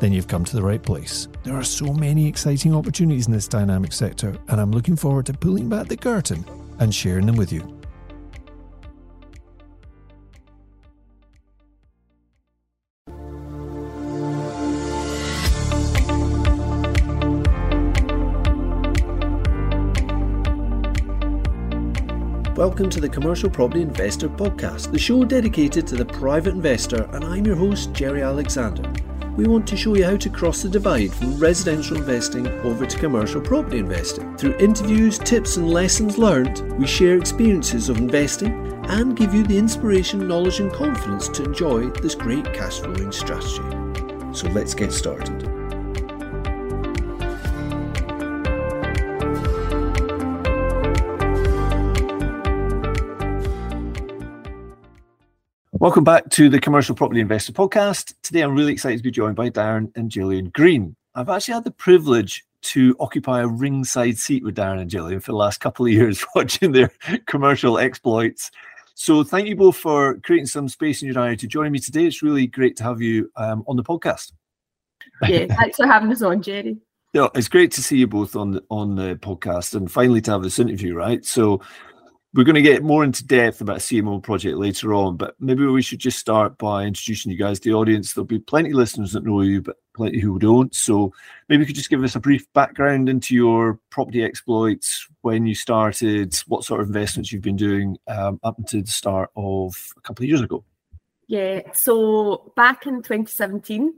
then you've come to the right place. There are so many exciting opportunities in this dynamic sector, and I'm looking forward to pulling back the curtain and sharing them with you. Welcome to the Commercial Property Investor Podcast, the show dedicated to the private investor, and I'm your host, Jerry Alexander we want to show you how to cross the divide from residential investing over to commercial property investing. Through interviews, tips, and lessons learned, we share experiences of investing and give you the inspiration, knowledge, and confidence to enjoy this great cash flowing strategy. So let's get started. Welcome back to the Commercial Property Investor Podcast. Today I'm really excited to be joined by Darren and Gillian Green. I've actually had the privilege to occupy a ringside seat with Darren and Gillian for the last couple of years watching their commercial exploits. So thank you both for creating some space in your diary to join me today. It's really great to have you um, on the podcast. Yeah, thanks for having us on, Jerry. Yeah, it's great to see you both on the, on the podcast and finally to have this interview, right? So we're going to get more into depth about CMO project later on, but maybe we should just start by introducing you guys to the audience. There'll be plenty of listeners that know you, but plenty who don't. So maybe you could just give us a brief background into your property exploits, when you started, what sort of investments you've been doing um, up until the start of a couple of years ago. Yeah, so back in 2017,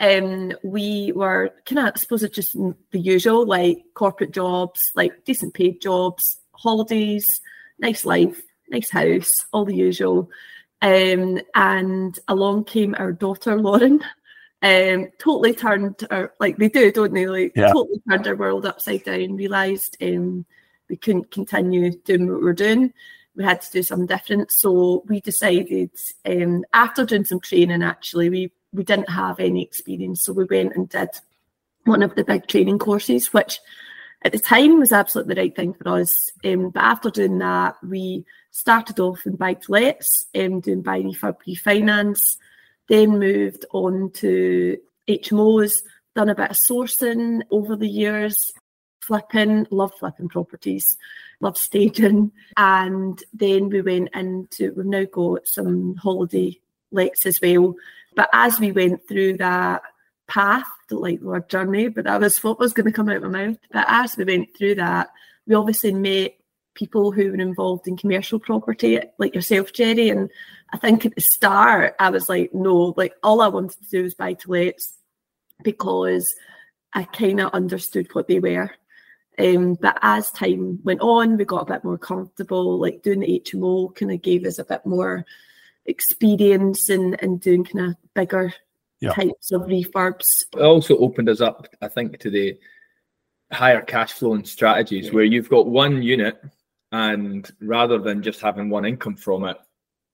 um, we were kind of, I suppose it's just the usual, like corporate jobs, like decent paid jobs, holidays, nice life, nice house, all the usual. Um, and along came our daughter Lauren. Um, totally turned our like they do, don't they? Like yeah. totally turned our world upside down. Realised um, we couldn't continue doing what we are doing. We had to do something different. So we decided um, after doing some training, actually, we we didn't have any experience, so we went and did one of the big training courses, which at the time was absolutely the right thing for us. Um, but after doing that, we started off in buy lets, um, doing buy refurb refinance, then moved on to HMOs, done a bit of sourcing over the years, flipping, love flipping properties, love staging. And then we went into, we've now got some holiday lets as well. But as we went through that path, like our journey, but that was what was going to come out of my mouth. But as we went through that, we obviously met people who were involved in commercial property, like yourself, Jerry. And I think at the start, I was like, no, like all I wanted to do was buy to lets because I kind of understood what they were. Um, but as time went on, we got a bit more comfortable. Like doing the HMO kind of gave us a bit more experience and and doing kind of bigger yeah. types of refurbs. It also opened us up, I think, to the higher cash flowing strategies where you've got one unit and rather than just having one income from it,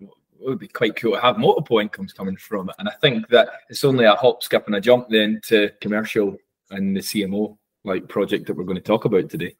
it would be quite cool to have multiple incomes coming from it. And I think that it's only a hop, skip, and a jump then to commercial and the CMO like project that we're going to talk about today.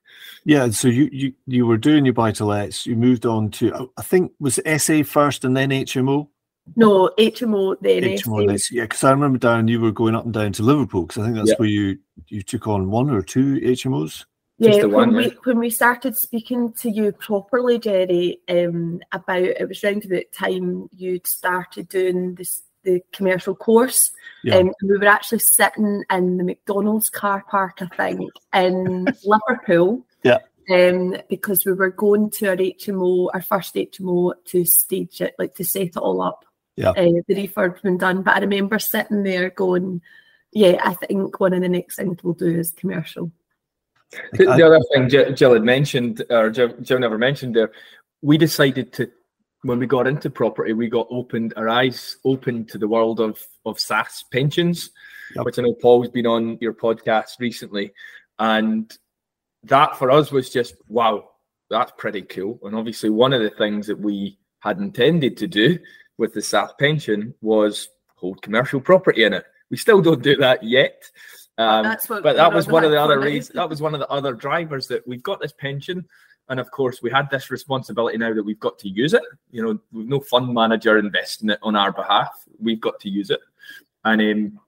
Yeah, so you you you were doing your buy to lets, you moved on to I think was SA first and then HMO. No, HMO then. HMO then. Yeah, because I remember Darren, you were going up and down to Liverpool because I think that's yep. where you you took on one or two HMOs. Yeah, when one, we right? when we started speaking to you properly, Jerry, um, about it was around the time you'd started doing this the commercial course. Yeah. Um, we were actually sitting in the McDonald's car park, I think, in Liverpool. Yeah. Um, because we were going to our HMO, our first HMO, to stage it, like to set it all up yeah. Uh, the refurb's been done. But I remember sitting there going, yeah, I think one of the next things we'll do is commercial. The, the other thing Jill had mentioned, or Jill, Jill never mentioned there, we decided to, when we got into property, we got opened, our eyes opened to the world of, of SSAS pensions, yep. which I know Paul's been on your podcast recently. And that for us was just wow, that's pretty cool. And obviously, one of the things that we had intended to do with the SSAS pension was hold commercial property in it. We still don't do that yet. Um, but that was one of the other reasons. That was one of the other drivers that we've got this pension, and of course we had this responsibility now that we've got to use it. You know, we've no fund manager investing it on our behalf. We've got to use it, and um,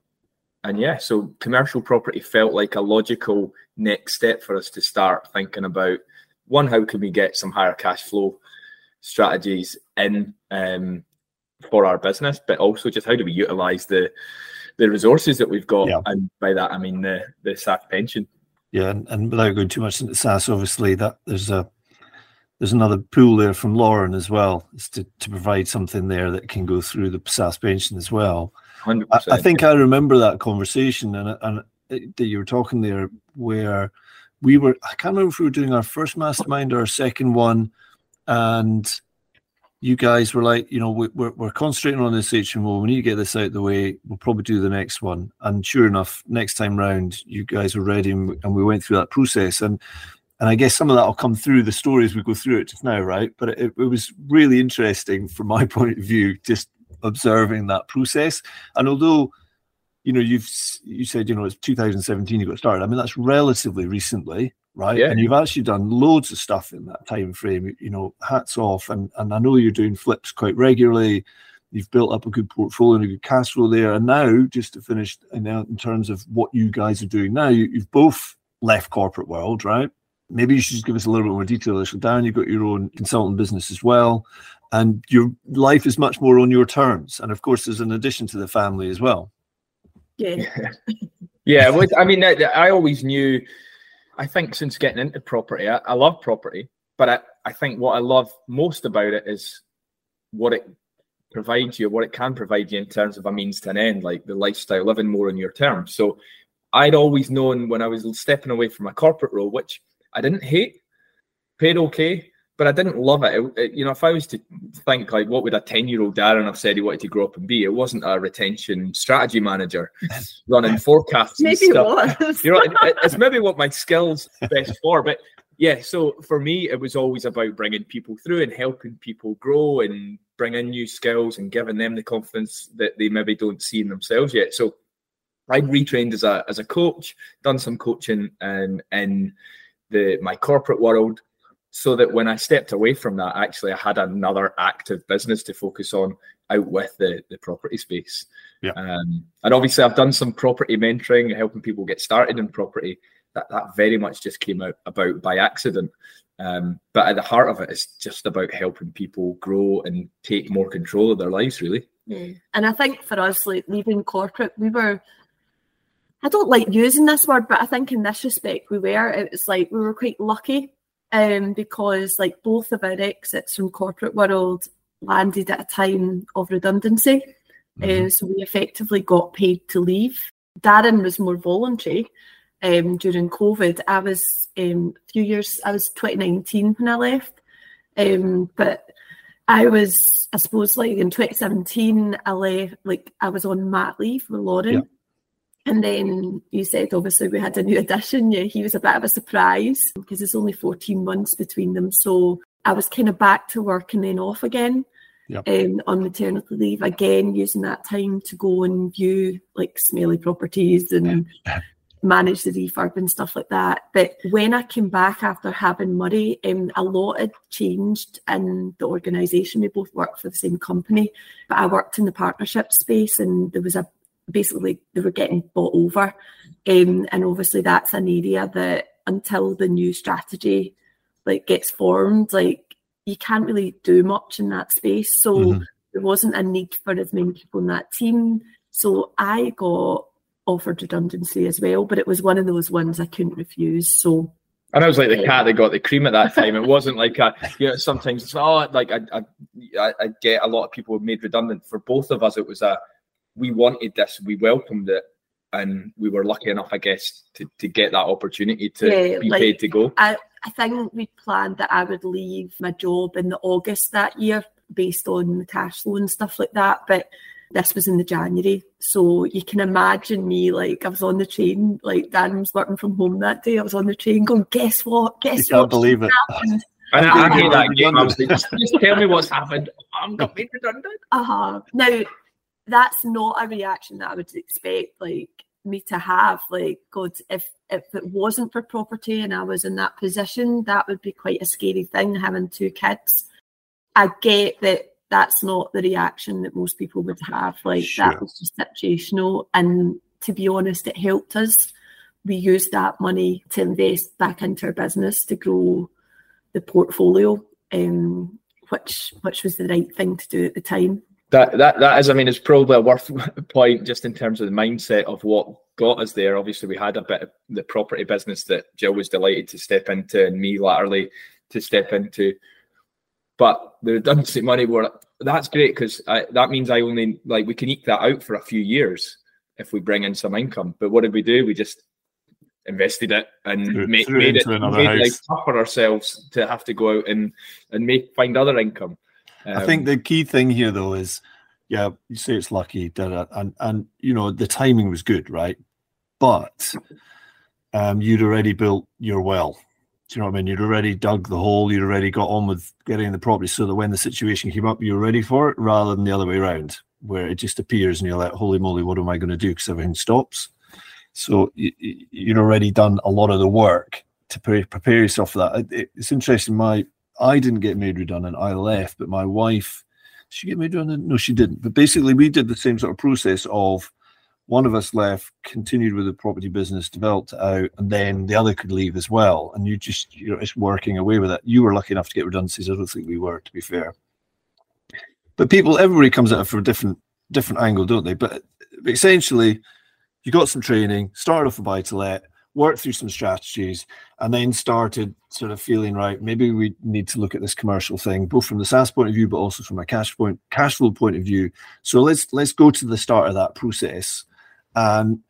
and yeah, so commercial property felt like a logical next step for us to start thinking about. One, how can we get some higher cash flow strategies in um, for our business, but also just how do we utilize the the resources that we've got, yeah. and by that I mean the the SSAS pension. Yeah, and, and without going too much into SSAS, obviously that there's a there's another pool there from Lauren as well, is to, to provide something there that can go through the SSAS pension as well. I, I, think I remember that conversation and and that you were talking there where we were. I can't remember if we were doing our first mastermind or our second one, and you guys were like, you know, we, are we're concentrating on this HMO. We need to get this out of the way. We'll probably do the next one. And sure enough, next time round, you guys were ready, and, and we went through that process. And and I guess some of that will come through the stories we go through it just now, right? But it, it was really interesting from my point of view, just observing that process. And although you know you've you said you know it's 2017 you got started. I mean that's relatively recently right? Yeah. And you've actually done loads of stuff in that time frame. You know, hats off. And and I know you're doing flips quite regularly. You've built up a good portfolio and a good cash flow there. And now, just to finish, in, in terms of what you guys are doing now, you, you've both left corporate world, right? Maybe you should just give us a little bit more detail. So Dan, you've got your own consultant business as well, and your life is much more on your terms. And of course, there's an addition to the family as well. Yeah, yeah. I mean, I always knew I think since getting into property, I, I love property, but I, I think what I love most about it is what it provides you, what it can provide you in terms of a means to an end, like the lifestyle, living more on your terms. So I'd always known when I was stepping away from a corporate role, which I didn't hate, paid okay, but I didn't love it. It, it. You know, if I was to think like, what would a ten-year-old Darren have said he wanted to grow up and be? It wasn't a retention strategy manager running forecasts. maybe it was. you know, it, it's maybe what my skills best for. But yeah, so for me, it was always about bringing people through and helping people grow and bring in new skills and giving them the confidence that they maybe don't see in themselves yet. So I retrained as a as a coach, done some coaching and in the my corporate world so that when I stepped away from that, actually I had another active business to focus on out with the, the property space. Yeah. Um, and obviously I've done some property mentoring, helping people get started in property. That that very much just came out about by accident. Um, but at the heart of it, it's just about helping people grow and take more control of their lives, really. Yeah. And I think for us, like leaving corporate, we were I don't like using this word, but I think in this respect we were. It was like we were quite lucky um, because like both of our exits from corporate world landed at a time of redundancy. Mm-hmm. Uh, so we effectively got paid to leave. Darren was more voluntary um, during COVID. I was um, a few years, I was 2019 when I left. Um, but I was, I suppose, like in 2017, I left, like I was on mat leave with Lauren. Yeah. And then you said, obviously, we had a new addition. Yeah, he was a bit of a surprise because it's only 14 months between them. So I was kind of back to work and then off again yep. um, on maternity leave, again, using that time to go and view like smelly properties and manage the refurb and stuff like that. But when I came back after having Murray, um, a lot had changed in the organisation. We both worked for the same company, but I worked in the partnership space and there was a basically they were getting bought over. Um, and obviously that's an area that until the new strategy like gets formed, like you can't really do much in that space. So mm-hmm. there wasn't a need for as many people in that team. So I got offered redundancy as well, but it was one of those ones I couldn't refuse. So and I was like the cat that got the cream at that time. It wasn't like a, you know, sometimes it's oh, like I, I, I get a lot of people made redundant. For both of us, it was a we wanted this, we welcomed it, and we were lucky enough, I guess, to, to get that opportunity to yeah, be like, paid to go. I, I think we planned that I would leave my job in the August that year based on the cash flow and stuff like that. But This was in the January. So you can imagine me like I was on the train, like Dan was working from home that day. I was on the train going, guess what? Guess you what? Can't believe it. Happened? And I, I hate that game. I was like, just, just tell me what's happened. I'm got made redundant. Uh-huh. Now that's not a reaction that I would expect like me to have. Like, God, if if it wasn't for property and I was in that position, that would be quite a scary thing having two kids. I get that that's not the reaction that most people would have. Like Sure. that was just situational. And to be honest, it helped us. We used that money to invest back into our business to grow the portfolio, um, which which was the right thing to do at the time. That that that is, I mean, it's probably a worth point just in terms of the mindset of what got us there. Obviously, we had a bit of the property business that Jill was delighted to step into, and me latterly to step into. But the redundancy money, were that's great because that means I only like we can eke that out for a few years if we bring in some income. But what did we do? We just invested it and Threw- made, threw it made it made house. life tough for ourselves to have to go out and and make find other income. I think Um, the key thing here, though, is yeah, you say it's lucky, da, and and you know the timing was good, right? But um, you'd already built your well. Do you know what I mean? You'd already dug the hole. You'd already got on with getting the property, so that when the situation came up, you were ready for it, rather than the other way around, where it just appears and you're like, "Holy moly, what am I going to do?" Because everything stops. So you, you'd already done a lot of the work to pre- prepare yourself for that. It- It's interesting. My I didn't get made redundant. I left, but my wife, she get made redundant? No, she didn't. But basically, we did the same sort of process of one of us left, continued with the property business, developed out, and then the other could leave as well. And you just, you know, it's working away with it. You were lucky enough to get redundancies. I don't think we were, to be fair. But people, everybody comes at it from a different, different angle, don't they? But essentially, you got some training, started off a buy to let, worked through some strategies, and then started sort of feeling right. Maybe we need to look at this commercial thing, both from the SSAS point of view, but also from a cash point, cash flow point of view. So let's let's go to the start of that process, and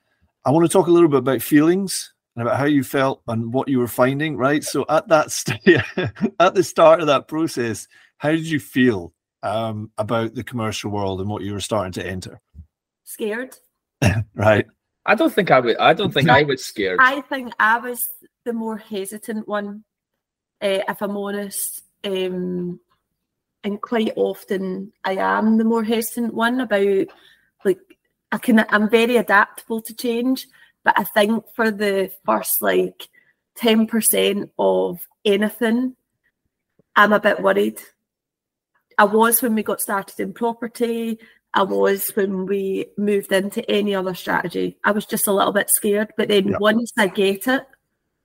I want to talk a little bit about feelings and about how you felt and what you were finding. Right. So at that st- at the start of that process, how did you feel um, about the commercial world and what you were starting to enter? Scared. Right. I don't think I would. I don't think I was scared. I think I was the more hesitant one, uh, if I'm honest. Um, and quite often I am the more hesitant one about like I can I'm very adaptable to change, but I think for the first like ten percent of anything, I'm a bit worried. I was when we got started in property. I was when we moved into any other strategy. I was just a little bit scared, but then Yeah. once I get it,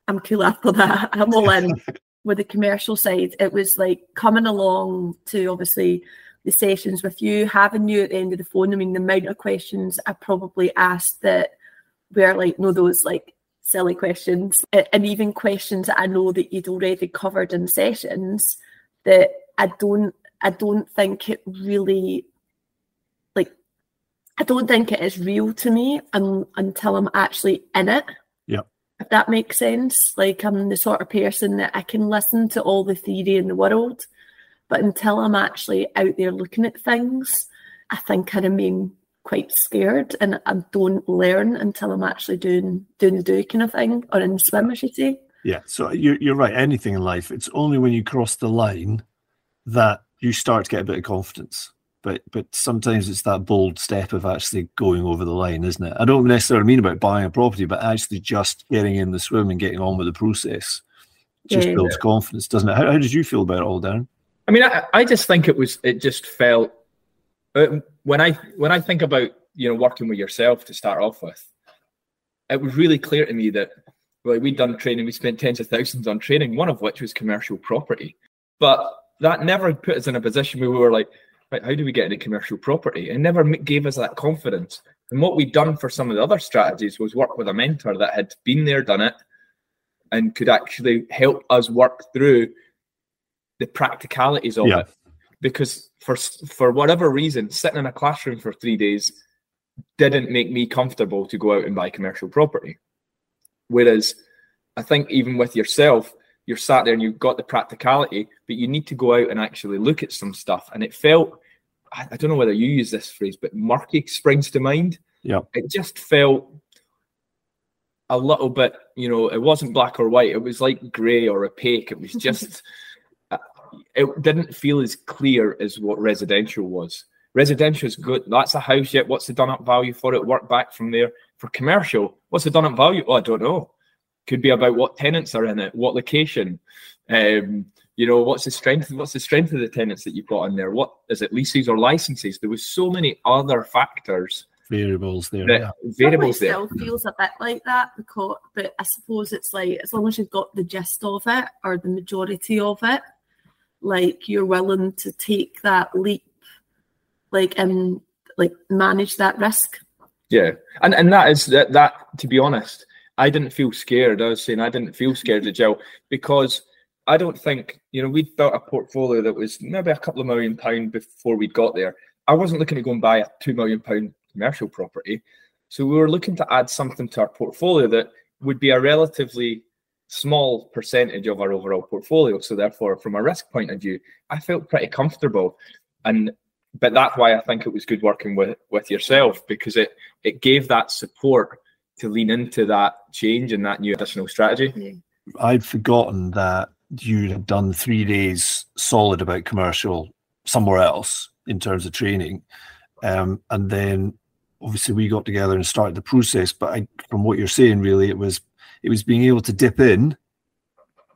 I'm cool after that. I'm all in with the commercial side. It was like coming along to obviously the sessions with you, having you at the end of the phone. I mean, the amount of questions I probably asked that were like, no, those like silly questions, and even questions that I know that you'd already covered in sessions that I don't, I don't think it really I don't think it is real to me un, until I'm actually in it. Yeah. If that makes sense. Like I'm the sort of person that I can listen to all the theory in the world, but until I'm actually out there looking at things, I think I remain quite scared and I don't learn until I'm actually doing doing the do kind of thing or in the swim, I should say. Yeah, so you're, you're right. Anything in life, it's only when you cross the line that you start to get a bit of confidence. But but sometimes it's that bold step of actually going over the line, isn't it? I don't necessarily mean about buying a property, but actually just getting in the swim and getting on with the process just Yeah. builds confidence, doesn't it? How, how did you feel about it all, Darren? I mean, I, I just think it was. It just felt uh, when I when I think about you know working with yourself to start off with, it was really clear to me that well, we'd done training, we spent tens of thousands on training, one of which was commercial property, but that never put us in a position where we were like, right, how do we get into commercial property? It never gave us that confidence. And what we'd done for some of the other strategies was work with a mentor that had been there, done it, and could actually help us work through the practicalities of Yeah. it. Because for for whatever reason, sitting in a classroom for three days didn't make me comfortable to go out and buy commercial property. Whereas I think even with yourself, you're sat there and you've got the practicality, but you need to go out and actually look at some stuff. And it felt I, I don't know whether you use this phrase, but murky springs to mind. Yeah. It just felt a little bit, you know, it wasn't black or white. It was like grey or opaque. It was just, uh, it didn't feel as clear as what residential was. Residential is good. That's a house yet. What's the done up value for it? Work back from there. For commercial, what's the done up value? Oh, I don't know. Could be about what tenants are in it, what location. Um, you know, what's the strength? What's the strength of the tenants that you've got in there? What is it, leases or licenses? There was so many other factors variables there. that variables there. still feels a bit like that because, but I suppose it's like as long as you've got the gist of it or the majority of it, like you're willing to take that leap, like and like manage that risk. Yeah, and and that is that. That to be honest, I didn't feel scared. I was saying I didn't feel scared to Jill because I don't think you know we'd built a portfolio that was maybe a couple of million pound before we'd got there. I wasn't looking to go and buy a two million pound commercial property, so we were looking to add something to our portfolio that would be a relatively small percentage of our overall portfolio. So therefore, from a risk point of view, I felt pretty comfortable, and but that's why I think it was good working with with yourself because it it gave that support to lean into that change and that new additional strategy. I'd forgotten that you had done three days solid about commercial somewhere else in terms of training, um, and then obviously we got together and started the process. But I, from what you're saying, really, it was it was being able to dip in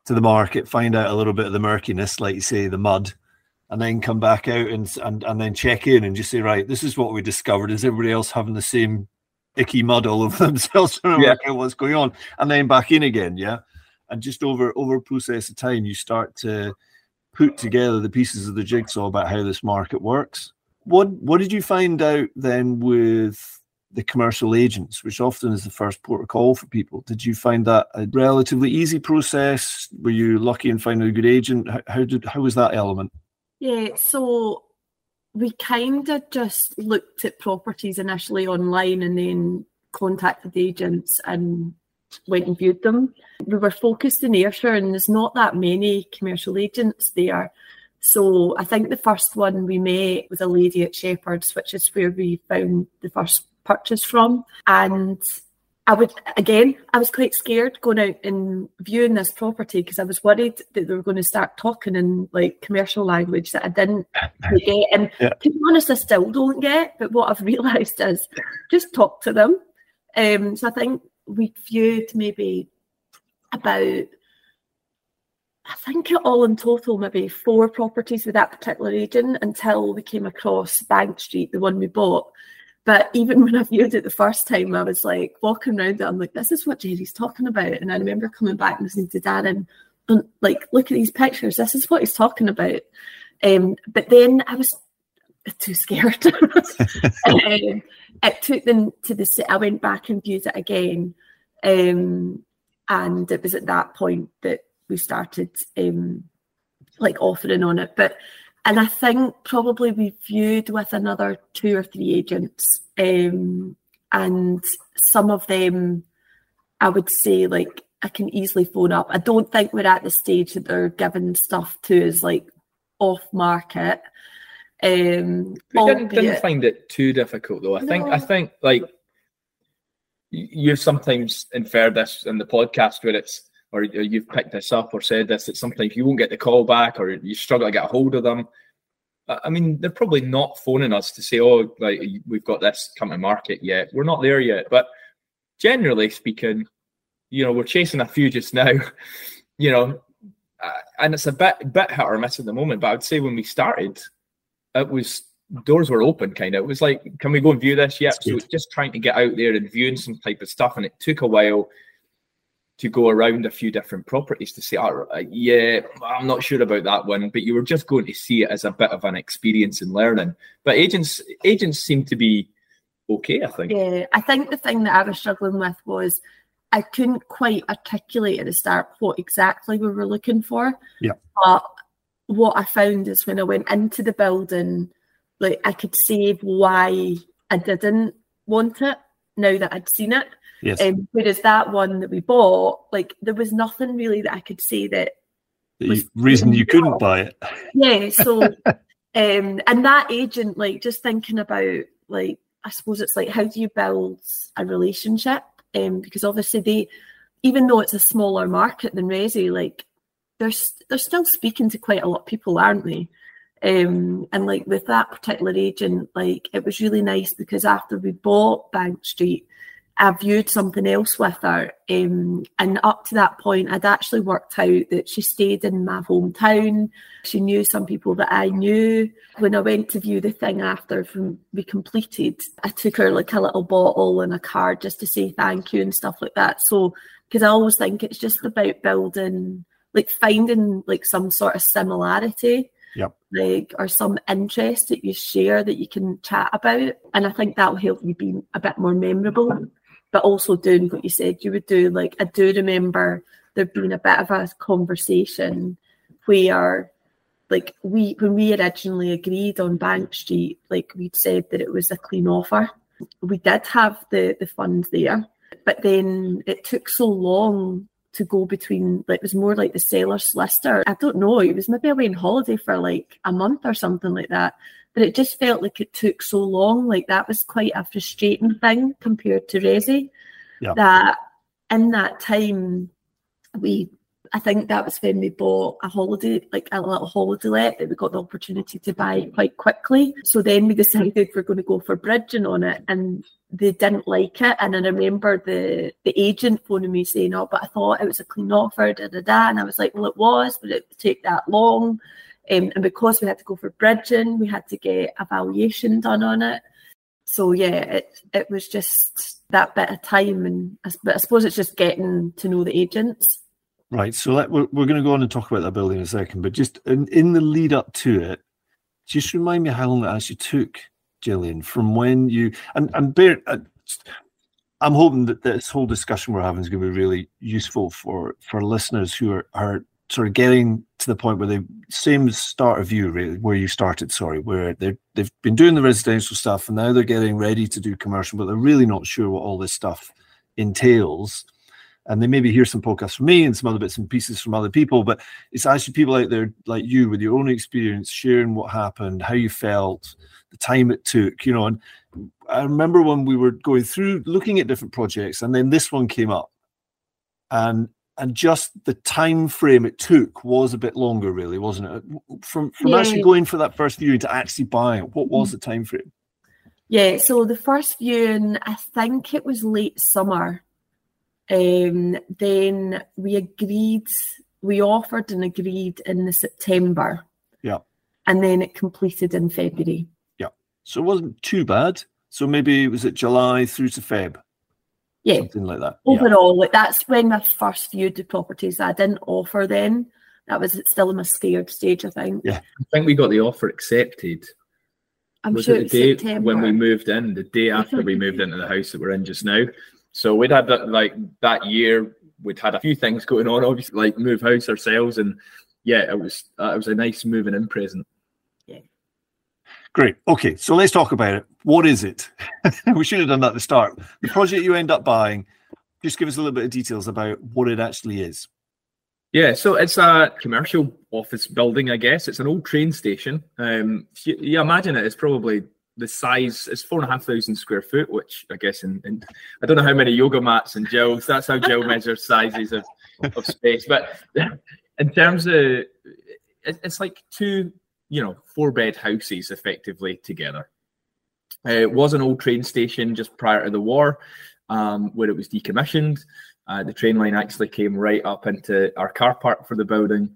to the market, find out a little bit of the murkiness, like you say, the mud, and then come back out and and and then check in and just say, right, this is what we discovered. Is everybody else having the same icky mud all over themselves trying to Yeah. work out what's going on, and then back in again, yeah. And just over over a process of time, you start to put together the pieces of the jigsaw about how this market works. What what did you find out then with the commercial agents, which often is the first port of call for people? Did you find that a relatively easy process? Were you lucky in finding a good agent? How, how did how was that element? Yeah, so we kind of just looked at properties initially online and then contacted agents and went and viewed them. We were focused in Ayrshire and there's not that many commercial agents there. So I think the first one we met was a lady at Shepherd's, which is where we found the first purchase from. And I would again, I was quite scared going out and viewing this property because I was worried that they were going to start talking in like commercial language that I didn't get. And Yeah. to be honest, I still don't get. But what I've realised is just talk to them. Um, so I think we viewed maybe about I think it all in total maybe four properties with that particular agent until we came across Bank Street, the one we bought. But even when I viewed it the first time, I was like walking around it, I'm like, this is what Jerry's talking about. And I remember coming back and listening to Darren and like, look at these pictures, this is what he's talking about. Um, but then I was too scared. um, it took them to the I went back and viewed it again. Um, and it was at that point that we started um, like offering on it. But and I think probably we viewed with another two or three agents, um, and some of them, I would say like I can easily phone up. I don't think we're at the stage that they're giving stuff to us like off market. Um, We didn't, didn't find it too difficult though. I think I think like you've sometimes inferred this in the podcast where it's or you- you've picked this up or said this that sometimes you won't get the call back or you struggle to get a hold of them. I mean, they're probably not phoning us to say, "Oh, like we've got this coming to market yet." We're not there yet, but generally speaking, you know, we're chasing a few just now. you know, and it's a bit bit hit or miss at the moment. But I would say when we started, it was doors were open kind of. It was like, can we go and view this? Yep. So just trying to get out there and viewing some type of stuff, and it took a while to go around a few different properties to say, oh, uh, yeah, I'm not sure about that one, but you were just going to see it as a bit of an experience in learning. But agents agents seem to be okay, I think. Yeah, I think the thing that I was struggling with was I couldn't quite articulate at the start what exactly we were looking for. Yeah. But what I found is when I went into the building, like I could say why I didn't want it now that I'd seen it. Yes. Um, whereas that one that we bought, like there was nothing really that I could say that the reason you couldn't buy it. yeah, so Um, and that agent, like, just thinking about, like, I suppose it's like, how do you build a relationship? Um, because obviously they, even though it's a smaller market than Resi, like, they're they're still speaking to quite a lot of people, aren't they? Um, and like with that particular agent, like it was really nice because after we bought Bank Street, I viewed something else with her. Um, and up to that point, I'd actually worked out that she stayed in my hometown. She knew some people that I knew. When I went to view the thing after from we completed, I took her like a little bottle and a card just to say thank you and stuff like that. So, because I always think it's just about building, like finding like some sort of similarity Yep. like or some interest that you share that you can chat about. And i think that will help you be a bit more memorable. But also doing what you said you would do. Like i do remember there being a bit of a conversation where like we when we originally agreed on bank street like we'd said that it was a clean offer. We did have the the funds there. But then it took so long to go between like it was more like the seller solicitor. I don't know, it was maybe away on holiday for like a month or something like that. But it just felt like it took so long. Like that was quite a frustrating thing compared to Resi. Yeah. That in that time we I think that was when we bought a holiday, like a little holiday let that we got the opportunity to buy quite quickly. So then we decided we're going to go for bridging on it. And they didn't like it. And I remember the the agent phoning me saying, "Oh, but I thought it was a clean offer." Da da da. And I was like, "Well, it was, but it would take that long." Um, and because we had to go for bridging, we had to get a valuation done on it. So yeah, it it was just that bit of time, and I, but I suppose it's just getting to know the agents. Right. So let, we're, we're going to go on and talk about that building in a second, but just in, in the lead up to it, just remind me how long it actually took Gillian, from when you and and bear. Uh, I'm hoping that this whole discussion we're having is going to be really useful for for listeners who are are sort of getting to the point where they same start of you really where you started sorry where they they've been doing the residential stuff and now they're getting ready to do commercial but they're really not sure what all this stuff entails and they maybe hear some podcasts from me and some other bits and pieces from other people but it's actually people out there like you with your own experience sharing what happened how you felt the time it took, you know. And I remember when we were going through looking at different projects, and then this one came up, and and just the time frame it took was a bit longer, really, wasn't it? From from yeah. actually going for that first viewing to actually buying, what was mm. the time frame? Yeah, so the first viewing, I think it was late summer. Um, then we agreed, we offered and agreed in the September. Yeah. And then it completed in February. Yeah. So it wasn't too bad. So maybe was it July through to Feb? Yeah. Something like that. Overall, yeah. like that's when I first viewed the properties. I didn't offer then. That was still in my scared stage, I think. Yeah. I think we got the offer accepted. I'm was sure it the day September. when we moved in, the day after we moved into the house that we're in just now. So we'd had that like that year, we'd had a few things going on, obviously, like move house ourselves, and yeah, it was uh, it was a nice moving in present. Yeah. Great. Okay, so let's talk about it. What is it? we should have done that at the start. The project you end up buying, just give us a little bit of details about what it actually is. Yeah, so it's a commercial office building, I guess. It's an old train station. Um, you, you, imagine it, it's probably the size, is four and a half thousand square foot, which I guess, in, in I don't know how many yoga mats and Jill's, that's how Jill measures sizes of, of space. But in terms of, it, it's like two you know, four bed houses effectively together. Uh, it was an old train station just prior to the war, um, where it was decommissioned. Uh, the train line actually came right up into our car park for the building.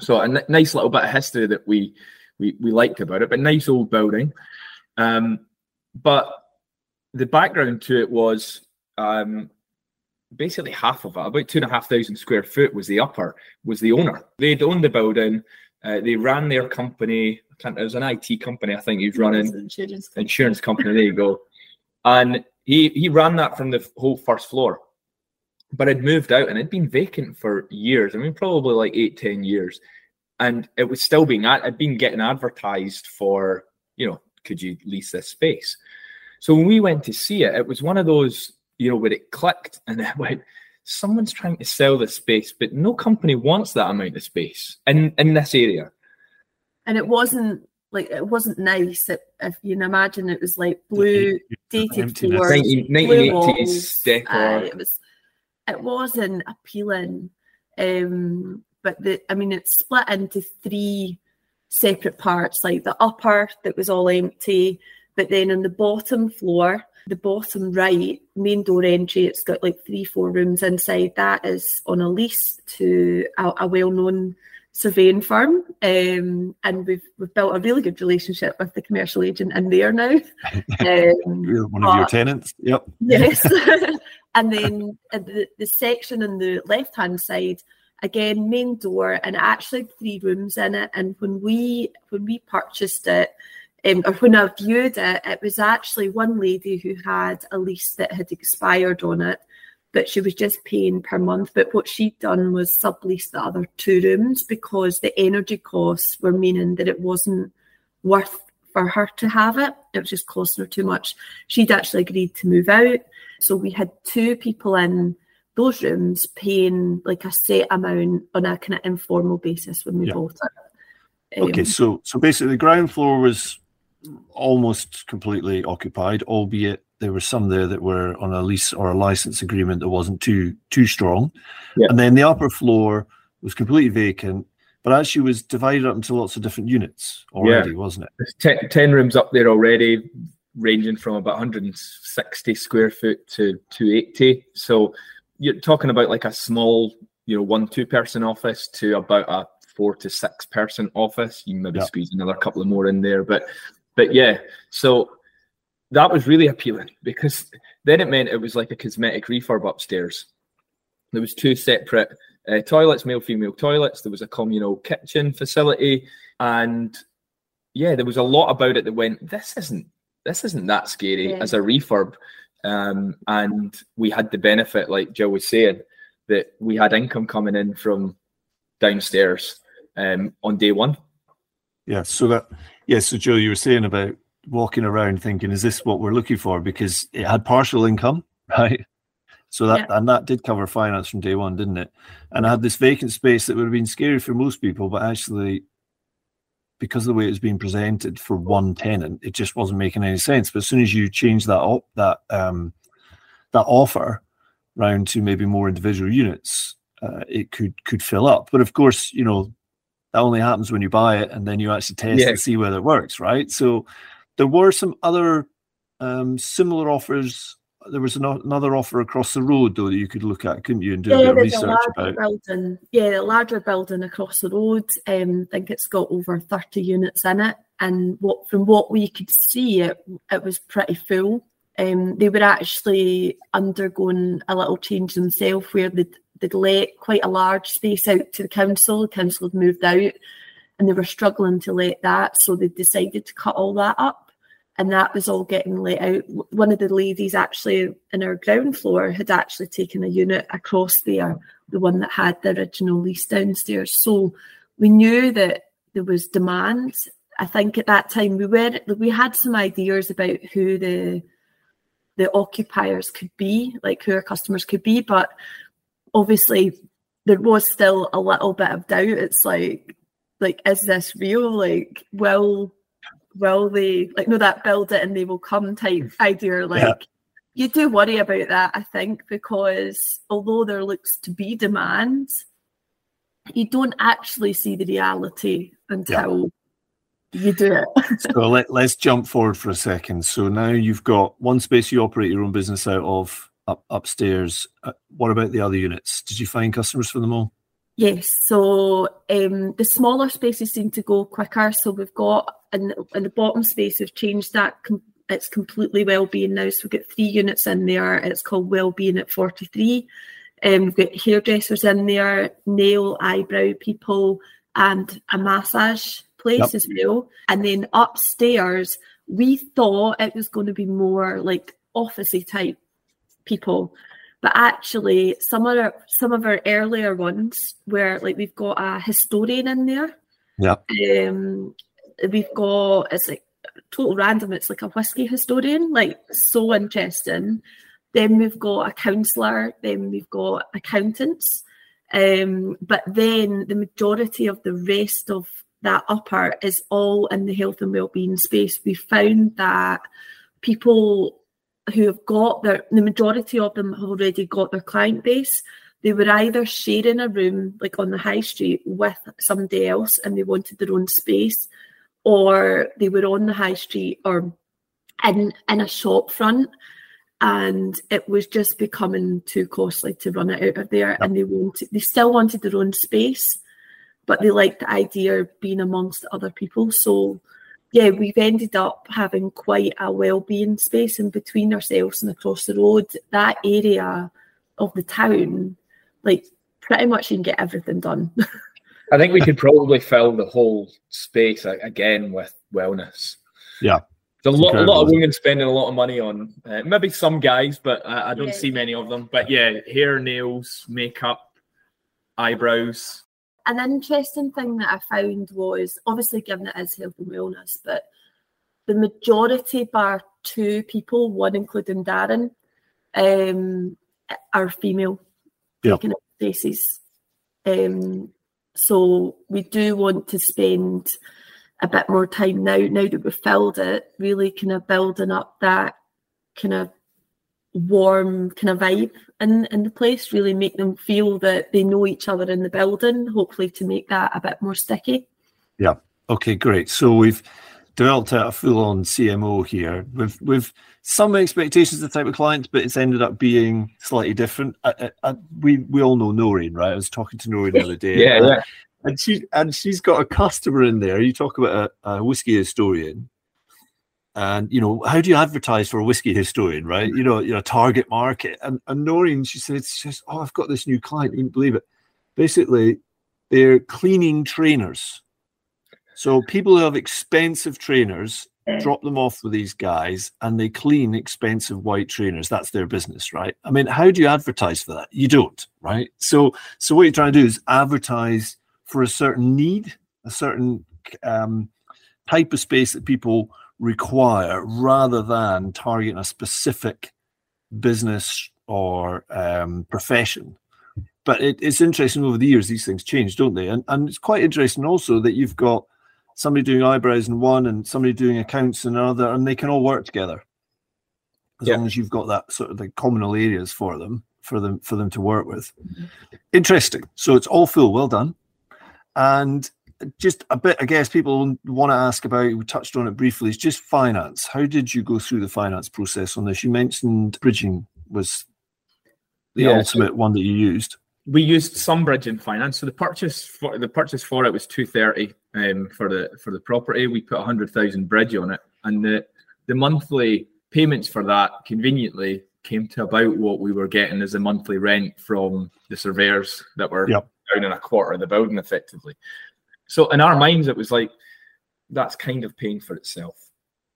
So a n- nice little bit of history that we, we we liked about it, but nice old building. Um, but the background to it was um, basically half of it, about two and a half thousand square foot, was the upper, was the owner. They'd owned the building. Uh, they ran their company. it was an IT company, I think he was running. Insurance company. insurance company. There you go. And he he ran that from the whole first floor, but had moved out and it'd been vacant for years. I mean, probably like eight, ten years, and it was still being ad- had been getting advertised for. You know, could you lease this space? So when we went to see it, it was one of those you know where it clicked and it went someone's trying to sell this space, but no company wants that amount of space in, in this area. And it wasn't like it wasn't nice. It, if you can imagine, it was like blue dated Emptiness. floors, 19, blue 1980s walls. decor. Aye, it was it wasn't appealing. Um, but the I mean, it's split into three separate parts, like the upper that was all empty, but then on the bottom floor, the bottom right main door entry, it's got like three, four rooms inside. That is on a lease to a, a well-known surveying firm, um, and we've we've built a really good relationship with the commercial agent in there now. Um, You're one of your tenants. Yep. Yes. and then the, the section on the left hand side, again, main door, and it actually had three rooms in it. And when we when we purchased it, um, or when I viewed it, it was actually one lady who had a lease that had expired on it, but she was just paying per month. But what she'd done was sublease the other two rooms because the energy costs were meaning that it wasn't worth for her to have it. It was just costing her too much. She'd actually agreed to move out. So we had two people in those rooms paying like a set amount on a kind of informal basis when we Yeah. bought it. Okay, Um, so so basically, the ground floor was almost completely occupied, albeit there were some there that were on a lease or a license agreement that wasn't too too strong. Yeah. And then the upper floor was completely vacant, but actually was divided up into lots of different units already, wasn't it? There's 10, 10 rooms up there already, ranging from about 160 square foot to 280. So you're talking about like a small, you know, one, two person office to about a four to six person office. You maybe Yeah. squeeze another couple of more in there. But, but yeah, so that was really appealing because then it meant it was like a cosmetic refurb upstairs. There was two separate uh, toilets, male female toilets. There was a communal kitchen facility, and yeah, there was a lot about it that went. This isn't this isn't that scary Yeah. as a refurb, um, and we had the benefit, like Joe was saying, that we had income coming in from downstairs um, on day one. Yeah. So that yeah. So Joe, you were saying about walking around thinking, is this what we're looking for? Because it had partial income, right? So that and that did cover finance from day one, didn't it? And I had this vacant space that would have been scary for most people, but actually, because of the way it was being presented for one tenant, it just wasn't making any sense. But as soon as you change that op, that um, that offer round to maybe more individual units, uh, it could could fill up. But of course, you know that only happens when you buy it and then you actually test Yeah. and see whether it works, right? So there were some other um, similar offers. There was ano- another offer across the road though that you could look at, couldn't you, and do a bit yeah, of research about. building. Yeah, a larger building across the road. Um, I think it's got over 30 units in it. And what from what we could see, it it was pretty full. Um, they were actually undergoing a little change themselves where they'd, they'd let quite a large space out to the council. The council had moved out and they were struggling to let that. So they decided to cut all that up. And that was all getting let out. One of the ladies actually in our ground floor had actually taken a unit across there, the one that had the original lease downstairs. So we knew that there was demand. I think at that time we were we had some ideas about who the the occupiers could be, like who our customers could be, but obviously there was still a little bit of doubt. It's like, like, is this real? Like, will will they like no that build it and they will come type idea? Like Yeah. you do worry about that, I think, because although there looks to be demand, you don't actually see the reality until you do it. so let, let's jump forward for a second. So now you've got one space you operate your own business out of up upstairs. Uh, what about the other units? Did you find customers for them all? Yes, so um, the smaller spaces seem to go quicker. So we've got in, in the bottom space, we've changed that. Com- it's completely well-being now. So we've got three units in there. It's called well-being at 43. Um, we've got hairdressers in there, nail, eyebrow people, and a massage place Yep. as well. And then upstairs, we thought it was going to be more like officey type people but actually some of our some of our earlier ones where like we've got a historian in there Yeah. um we've got it's like total random it's like a whiskey historian like so interesting then we've got a counsellor then we've got accountants um but then the majority of the rest of that upper is all in the health and well-being space. We found that people who have got their the majority of them have already got their client base. They were either sharing a room like on the high street with somebody else and they wanted their own space, or they were on the high street or in in a shop front and it was just becoming too costly to run it out of there and they wanted they still wanted their own space but they liked the idea of being amongst other people so yeah we've ended up having quite a well-being space in between ourselves and across the road that area of the town like pretty much you can get everything done i think we could probably fill the whole space again with wellness yeah there's a lot, a lot of women spending a lot of money on uh, maybe some guys, but I, I don't yeah. see many of them. But yeah, hair, nails, makeup, eyebrows. An interesting thing that I found was obviously given it is health and wellness, but the majority, bar two people, one including Darren, um, are female, yeah. taking up spaces. Um, so we do want to spend a bit more time now, now that we've filled it, really kind of building up that kind of warm kind of vibe in, in the place, really make them feel that they know each other in the building, hopefully to make that a bit more sticky. Yeah. Okay, great. So we've developed a full-on CMO here with with some expectations of the type of clients, but it's ended up being slightly different. I, I, we we all know Noreen, right? I was talking to Noreen the other day. yeah, yeah and she and she's got a customer in there. You talk about a, a whiskey historian, and you know how do you advertise for a whiskey historian, right? You know, you know, target market. And, and Noreen, she said, says, "Oh, I've got this new client. You wouldn't believe it. Basically, they're cleaning trainers. So people who have expensive trainers drop them off with these guys and they clean expensive white trainers that's their business right i mean how do you advertise for that you don't right so so what you're trying to do is advertise for a certain need, a certain um, type of space that people require, rather than targeting a specific business or um, profession. But it, it's interesting over the years, these things change, don't they? And, and it's quite interesting also that you've got somebody doing eyebrows in one and somebody doing accounts in another, and they can all work together as yeah. long as you've got that sort of the communal areas for them for them for them to work with. Mm-hmm. Interesting. So it's all full. Well done. And just a bit, I guess people want to ask about, we touched on it briefly, is just finance. How did you go through the finance process on this? You mentioned bridging was the yeah, ultimate so one that you used. We used some bridging finance. So the purchase for the purchase for it was 230 um, for the for the property. We put a hundred thousand bridge on it. And the the monthly payments for that conveniently came to about what we were getting as a monthly rent from the surveyors that were yep down in a quarter of the building effectively. So in our minds, it was like that's kind of paying for itself.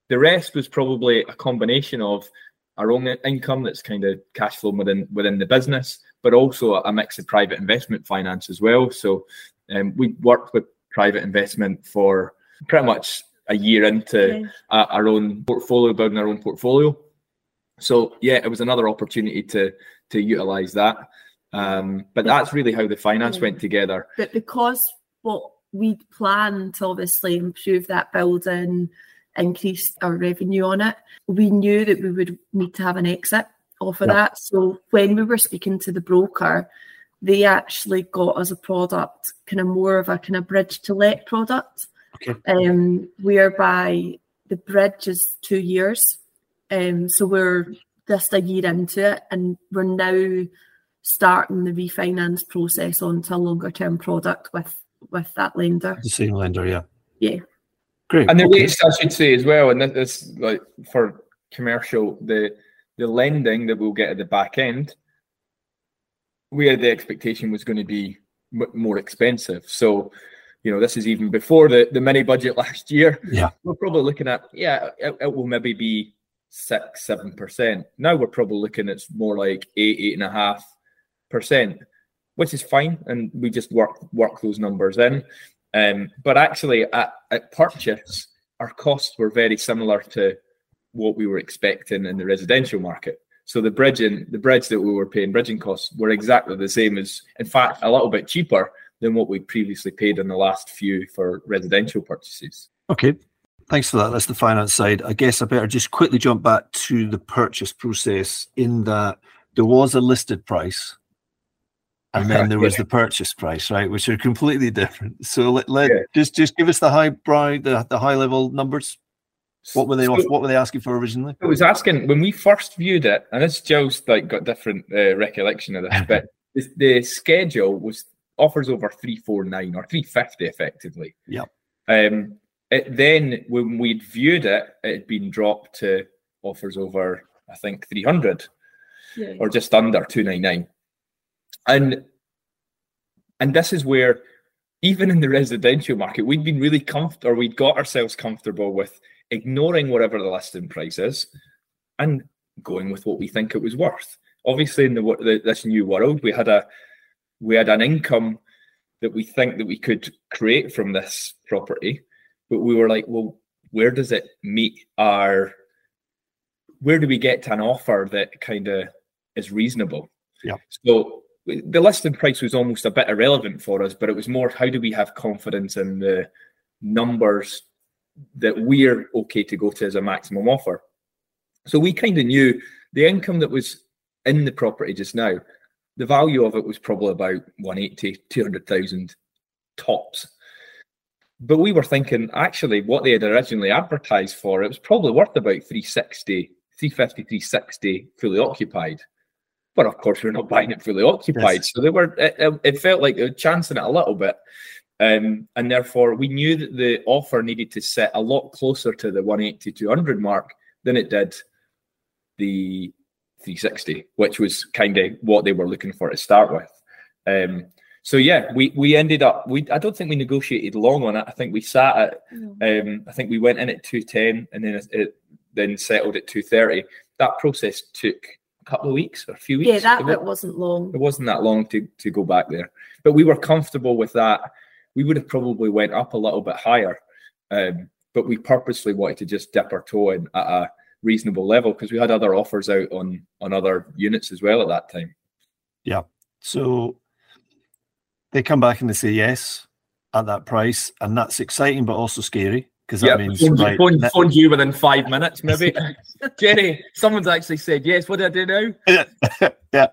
The rest was probably a combination of our own income that's kind of cash flow within within the business, but also a mix of private investment finance as well. So um, we worked with private investment for pretty much a year into uh, our own portfolio, building our own portfolio. So yeah, it was another opportunity to to utilize that. Um, but that's really how the finance went together. But because what we planned to obviously improve that building, increase our revenue on it, we knew that we would need to have an exit off of that. So when we were speaking to the broker, they actually got us a product, kind of more of a kind of bridge to let product, okay. um, whereby the bridge is two years. Um, so we're just a year into it, and we're now starting the refinance process onto a longer term product with with that lender. The same lender, yeah. Yeah. Great. And the okay. rates I should say as well, and this like for commercial, the the lending that we'll get at the back end, where the expectation was going to be m- more expensive. So, you know, this is even before the, the mini budget last year. Yeah. We're probably looking at, yeah, it, it will maybe be six, seven percent. Now we're probably looking at more like eight, eight and a half percent, which is fine, and we just work work those numbers in. Um, but actually, at, at purchase, our costs were very similar to what we were expecting in the residential market. So the bridging, the bridge that we were paying bridging costs were exactly the same as, in fact, a little bit cheaper than what we previously paid in the last few for residential purchases. Okay, thanks for that. That's the finance side. I guess I better just quickly jump back to the purchase process in that there was a listed price and then there was the purchase price, right, which are completely different. So let, let yeah. just just give us the high brow, the, the high level numbers. What were they? So, what were they asking for originally? I was asking when we first viewed it, and this Joe's like got different uh, recollection of this, but the, the, schedule was offers over three four nine or three fifty effectively. Yeah. Um. It, then when we'd viewed it, it had been dropped to offers over I think three hundred, yeah. or just under two nine nine and and this is where even in the residential market we'd been really comfortable or we'd got ourselves comfortable with ignoring whatever the listing price is and going with what we think it was worth. Obviously in the, the this new world we had a we had an income that we think that we could create from this property but we were like well where does it meet our where do we get to an offer that kind of is reasonable? Yeah. So the listing price was almost a bit irrelevant for us, but it was more how do we have confidence in the numbers that we're okay to go to as a maximum offer. So we kind of knew the income that was in the property just now, the value of it was probably about 180, 200,000 tops. But we were thinking actually what they had originally advertised for, it was probably worth about 360, 350, 360 fully occupied. But of course, we're not buying it fully occupied. Yes. So they were. It, it, felt like they were chancing it a little bit, um, and therefore we knew that the offer needed to sit a lot closer to the 180 200 mark than it did the 360, which was kind of what they were looking for to start with. Um, so yeah, we we ended up. We I don't think we negotiated long on it. I think we sat at. Um, I think we went in at two ten and then it, it then settled at two thirty. That process took couple of weeks or a few weeks. Yeah, that bit wasn't long. It wasn't that long to, to go back there. But we were comfortable with that. We would have probably went up a little bit higher. Um, but we purposely wanted to just dip our toe in at a reasonable level because we had other offers out on on other units as well at that time. Yeah. So they come back and they say yes at that price, and that's exciting but also scary because that means phoned, right, phoned, that, phoned you within five minutes, maybe. Jenny, someone's actually said yes. What do I do now? Yeah, yeah.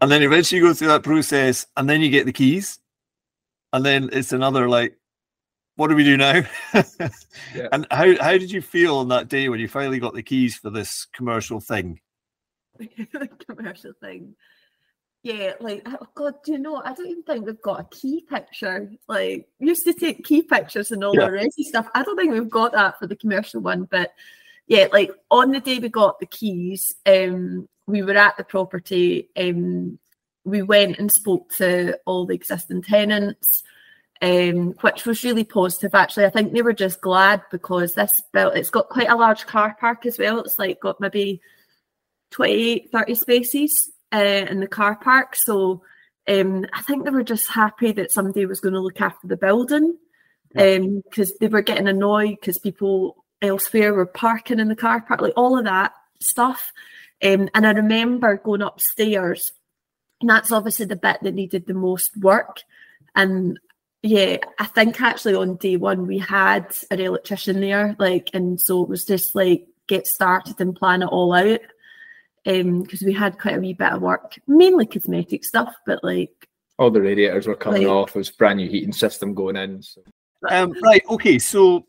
And then eventually you go through that process, and then you get the keys, and then it's another like, what do we do now? yeah. And how how did you feel on that day when you finally got the keys for this commercial thing? commercial thing yeah, like oh god, do you know? I don't even think we've got a key picture. Like we used to take key pictures and all yeah. the resi stuff. I don't think we've got that for the commercial one, but yeah, like on the day we got the keys, um, we were at the property. Um, we went and spoke to all the existing tenants, um, which was really positive. Actually, I think they were just glad because this built. It's got quite a large car park as well. It's like got maybe 28, 30 spaces uh, in the car park. So um, I think they were just happy that somebody was going to look after the building because um, they were getting annoyed because people elsewhere were parking in the car park, like all of that stuff. Um, and I remember going upstairs, and that's obviously the bit that needed the most work. And yeah, I think actually on day one we had an electrician there, like, and so it was just like get started and plan it all out because um, we had quite a wee bit of work, mainly cosmetic stuff, but like all the radiators were coming like, off. It was brand new heating system going in. So. Um, right. Okay. So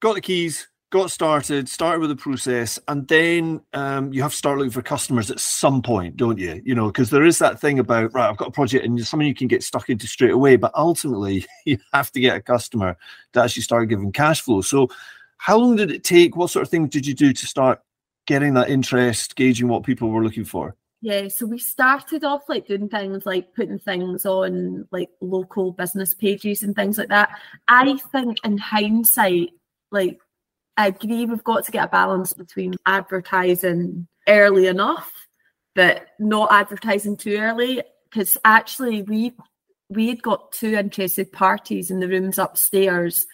got the keys, got started, started with the process, and then um, you have to start looking for customers at some point, don't you? You know, because there is that thing about right. I've got a project, and something you can get stuck into straight away, but ultimately you have to get a customer to actually start giving cash flow. So. How long did it take? What sort of things did you do to start getting that interest, gauging what people were looking for? Yeah, so we started off like doing things like putting things on like local business pages and things like that. I think in hindsight, like I agree we've got to get a balance between advertising early enough, but not advertising too early. Because actually we we had got two interested parties in the rooms upstairs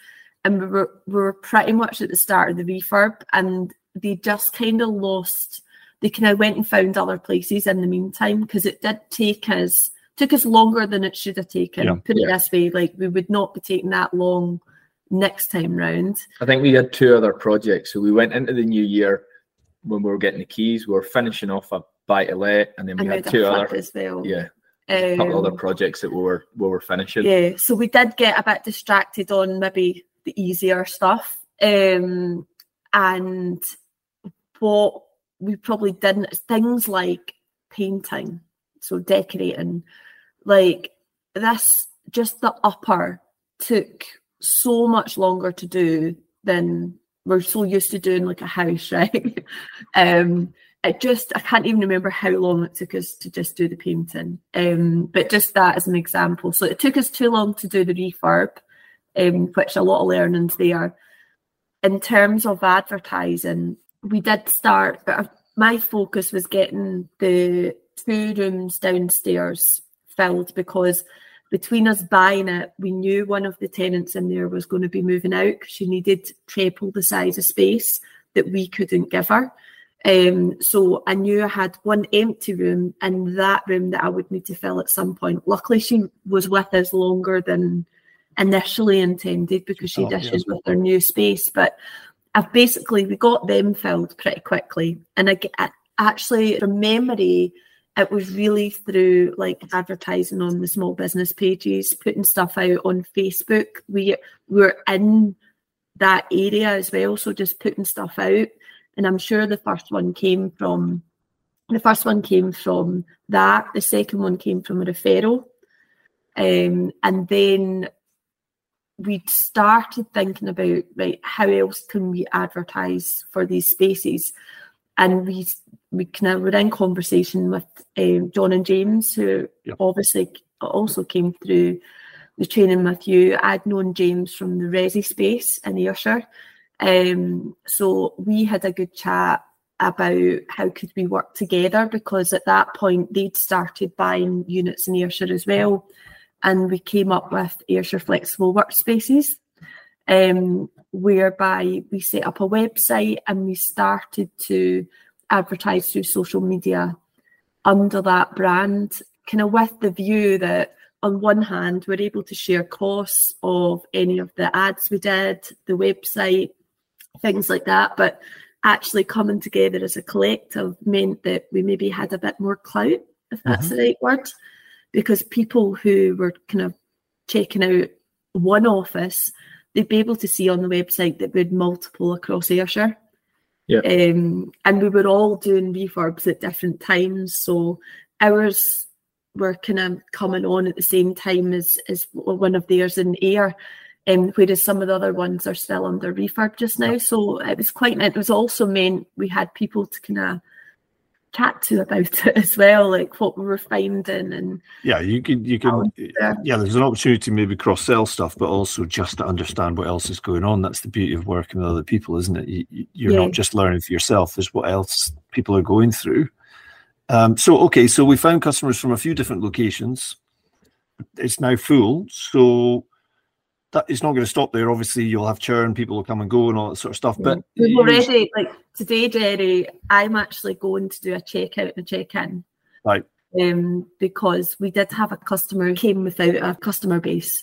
and we were we were pretty much at the start of the refurb and they just kind of lost. They kind of went and found other places in the meantime because it did take us took us longer than it should have taken. Yeah. Put it this way, like we would not be taking that long next time round. I think we had two other projects. So we went into the new year when we were getting the keys. We were finishing off a buy to let, and then we And had had two other as well. yeah, a couple Um, other projects that we were we were finishing. Yeah, so we did get a bit distracted on maybe the easier stuff. Um, and what we probably didn't, things like painting, so decorating, like this, just the upper took so much longer to do than we're so used to doing like a house, right? um, it just I can't even remember how long it took us to just do the painting. Um, but just that as an example. So it took us too long to do the refurb, um, which a lot of learnings there. In terms of advertising, we did start, but my focus was getting the two rooms downstairs filled because between us buying it, we knew one of the tenants in there was going to be moving out because she needed triple the size of space that we couldn't give her. Um, so I knew I had one empty room and that room that I would need to fill at some point. Luckily, she was with us longer than initially intended because she Oh, had yeah. with her new space. But I've basically we got them filled pretty quickly, and I, I actually from memory. It was really through like advertising on the small business pages, putting stuff out on Facebook. We were in that area as well, so just putting stuff out. And I'm sure the first one came from the first one came from that. The second one came from a referral, um, and then we started thinking about right how else can we advertise for these spaces, and we we kind of were in conversation with um, John and James, who Yep. obviously also came through the training with you. I'd known James from the Resi space in Ayrshire. Um, so we had a good chat about how could we work together because at that point they'd started buying units in Ayrshire as well. And we came up with Ayrshire Flexible Workspaces, um, whereby we set up a website and we started to advertise through social media under that brand, kind of with the view that on one hand, we're able to share costs of any of the ads we did, the website, things like that. But actually coming together as a collective meant that we maybe had a bit more clout, if that's the right word, because people who were kind of checking out one office, they'd be able to see on the website that we had multiple across Ayrshire. Yeah. Um, and we were all doing refurbs at different times. So ours were kind of coming on at the same time as, as one of theirs in Ayr. Um, whereas some of the other ones are still under refurb just now. So it was quite, it was also meant we had people to kind of chat to about it as well, like what we were finding and Yeah, you can you can yeah. yeah, there's an opportunity to maybe cross sell stuff, but also just to understand what else is going on. That's the beauty of working with other people, isn't it? You, you're Yeah. not just learning for yourself. There's what else people are going through. Um, so okay, so we found customers from a few different locations. It's now full, so that it's not going to stop there. Obviously, you'll have churn, people will come and go, and all that sort of stuff. But We've already like today, Jerry. I'm actually going to do a checkout and a check-in. Right. Um, because we did have a customer who came without a customer base,